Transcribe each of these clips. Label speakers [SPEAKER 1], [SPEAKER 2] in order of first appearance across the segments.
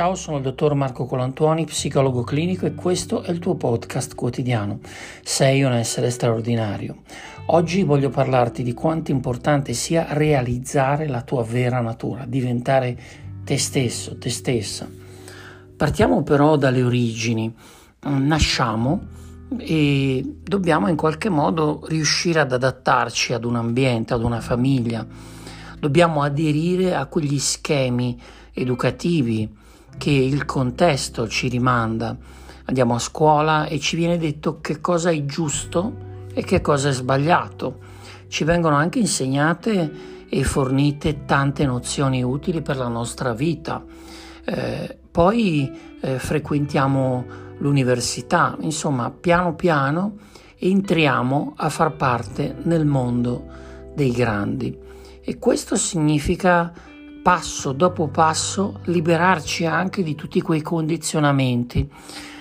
[SPEAKER 1] Ciao, sono il dottor Marco Colantuoni, psicologo clinico e questo è il tuo podcast quotidiano. Sei un essere straordinario. Oggi voglio parlarti di quanto importante sia realizzare la tua vera natura, diventare te stesso, te stessa. Partiamo però dalle origini. Nasciamo e dobbiamo in qualche modo riuscire ad adattarci ad un ambiente, ad una famiglia. Dobbiamo aderire a quegli schemi educativi, che il contesto ci rimanda. Andiamo a scuola e ci viene detto che cosa è giusto e che cosa è sbagliato. Ci vengono anche insegnate e fornite tante nozioni utili per la nostra vita. Eh, poi eh, frequentiamo l'università, insomma, piano piano entriamo a far parte nel mondo dei grandi. E questo significa passo dopo passo liberarci anche di tutti quei condizionamenti,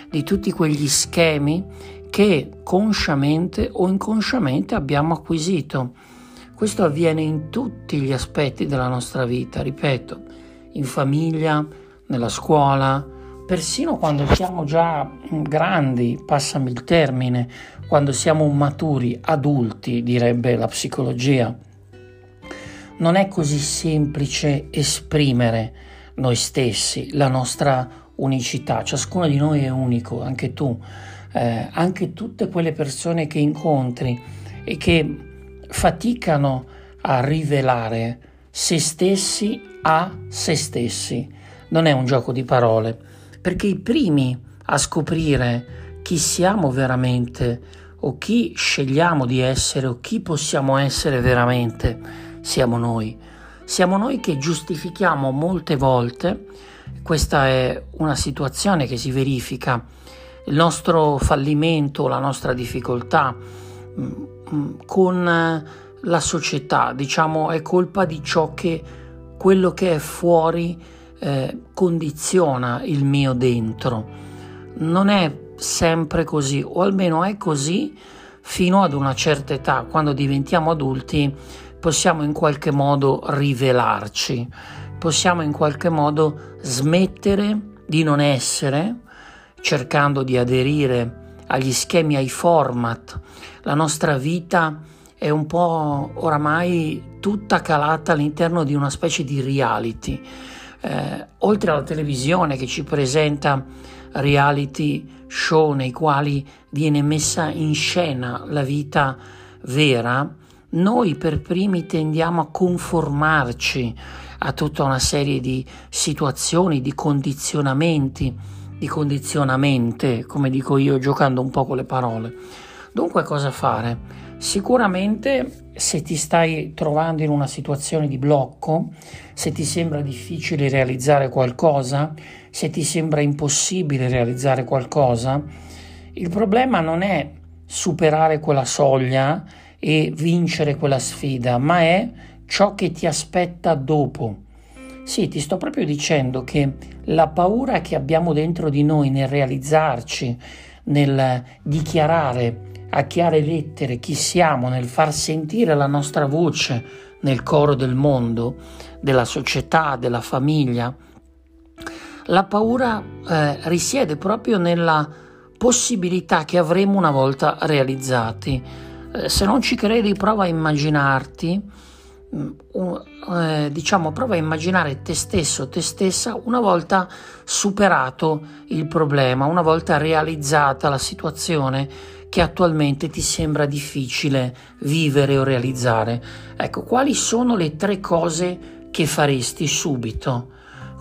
[SPEAKER 1] di tutti quegli schemi che consciamente o inconsciamente abbiamo acquisito. Questo avviene in tutti gli aspetti della nostra vita, ripeto, in famiglia, nella scuola, persino quando siamo già grandi, passami il termine, quando siamo maturi, adulti, direbbe la psicologia non è così semplice esprimere noi stessi, la nostra unicità. Ciascuno di noi è unico, anche tu, eh, anche tutte quelle persone che incontri e che faticano a rivelare se stessi a se stessi. Non è un gioco di parole, perché i primi a scoprire chi siamo veramente o chi scegliamo di essere o chi possiamo essere veramente siamo noi. Siamo noi che giustifichiamo molte volte, questa è una situazione che si verifica, il nostro fallimento, la nostra difficoltà mm, mm, con la società, diciamo è colpa di ciò che quello che è fuori eh, condiziona il mio dentro. Non è sempre così, o almeno è così fino ad una certa età, quando diventiamo adulti possiamo in qualche modo rivelarci, possiamo in qualche modo smettere di non essere, cercando di aderire agli schemi, ai format. La nostra vita è un po' oramai tutta calata all'interno di una specie di reality. Eh, oltre alla televisione che ci presenta reality show nei quali viene messa in scena la vita vera, noi per primi tendiamo a conformarci a tutta una serie di situazioni, di condizionamenti, di condizionamente, come dico io, giocando un po' con le parole. Dunque cosa fare? Sicuramente se ti stai trovando in una situazione di blocco, se ti sembra difficile realizzare qualcosa, se ti sembra impossibile realizzare qualcosa, il problema non è superare quella soglia e vincere quella sfida, ma è ciò che ti aspetta dopo. Sì, ti sto proprio dicendo che la paura che abbiamo dentro di noi nel realizzarci, nel dichiarare a chiare lettere chi siamo, nel far sentire la nostra voce nel coro del mondo, della società, della famiglia, la paura eh, risiede proprio nella possibilità che avremo una volta realizzati se non ci credi, prova a immaginarti, mm, eh, diciamo, prova a immaginare te stesso, te stessa, una volta superato il problema, una volta realizzata la situazione che attualmente ti sembra difficile vivere o realizzare. Ecco, quali sono le tre cose che faresti subito?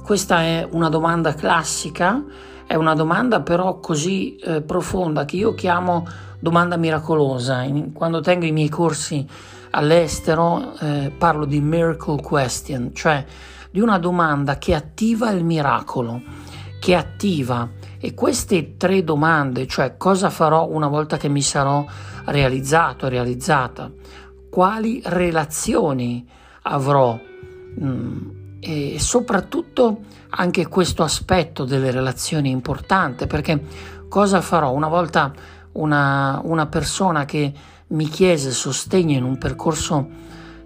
[SPEAKER 1] Questa è una domanda classica, è una domanda però così eh, profonda che io chiamo domanda miracolosa. Quando tengo i miei corsi all'estero eh, parlo di miracle question, cioè di una domanda che attiva il miracolo, che attiva. E queste tre domande, cioè cosa farò una volta che mi sarò realizzato, realizzata, quali relazioni avrò? Mm, e soprattutto anche questo aspetto delle relazioni è importante perché cosa farò una volta una, una persona che mi chiese sostegno in un percorso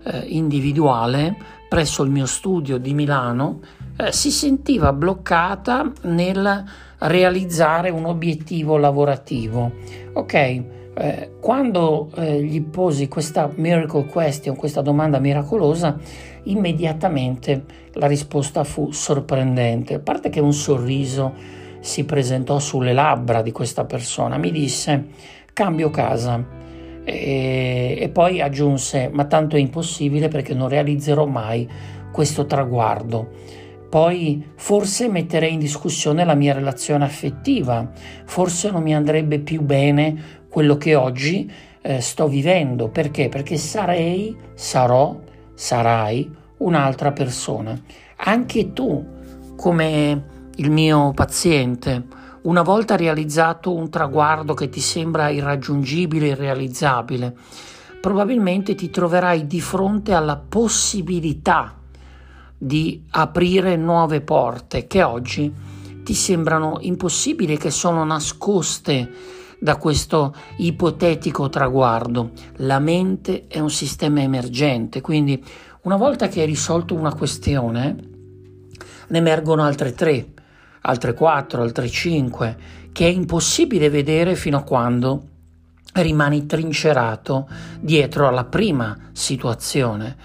[SPEAKER 1] eh, individuale presso il mio studio di Milano eh, si sentiva bloccata nel realizzare un obiettivo lavorativo. Ok, eh, quando eh, gli posi questa miracle question, questa domanda miracolosa, immediatamente la risposta fu sorprendente. A parte che un sorriso si presentò sulle labbra di questa persona, mi disse cambio casa. E, e poi aggiunse ma tanto è impossibile perché non realizzerò mai questo traguardo poi forse metterei in discussione la mia relazione affettiva, forse non mi andrebbe più bene quello che oggi eh, sto vivendo. Perché? Perché sarei, sarò, sarai un'altra persona. Anche tu, come il mio paziente, una volta realizzato un traguardo che ti sembra irraggiungibile, irrealizzabile, probabilmente ti troverai di fronte alla possibilità di aprire nuove porte che oggi ti sembrano impossibili, che sono nascoste da questo ipotetico traguardo. La mente è un sistema emergente, quindi una volta che hai risolto una questione, ne emergono altre tre, altre quattro, altre cinque, che è impossibile vedere fino a quando rimani trincerato dietro alla prima situazione.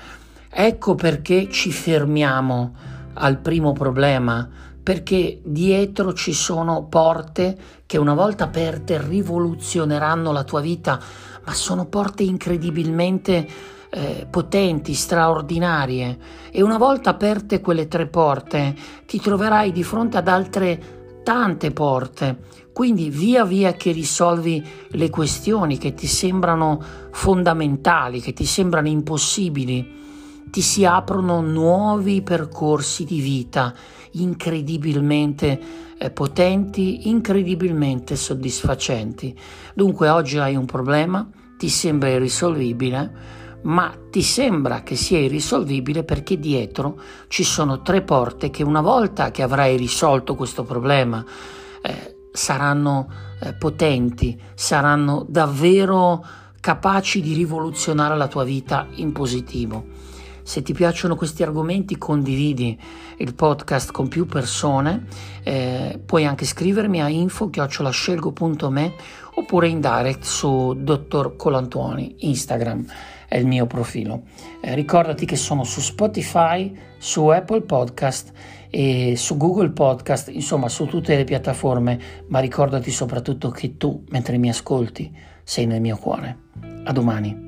[SPEAKER 1] Ecco perché ci fermiamo al primo problema, perché dietro ci sono porte che una volta aperte rivoluzioneranno la tua vita, ma sono porte incredibilmente eh, potenti, straordinarie. E una volta aperte quelle tre porte, ti troverai di fronte ad altre tante porte. Quindi via via che risolvi le questioni che ti sembrano fondamentali, che ti sembrano impossibili, ti si aprono nuovi percorsi di vita incredibilmente eh, potenti, incredibilmente soddisfacenti. Dunque oggi hai un problema, ti sembra irrisolvibile, ma ti sembra che sia irrisolvibile perché dietro ci sono tre porte che una volta che avrai risolto questo problema eh, saranno eh, potenti, saranno davvero capaci di rivoluzionare la tua vita in positivo. Se ti piacciono questi argomenti condividi il podcast con più persone, eh, puoi anche scrivermi a info-scelgo.me oppure in direct su Dottor Colantuoni, Instagram è il mio profilo. Eh, ricordati che sono su Spotify, su Apple Podcast e su Google Podcast, insomma su tutte le piattaforme, ma ricordati soprattutto che tu, mentre mi ascolti, sei nel mio cuore. A domani.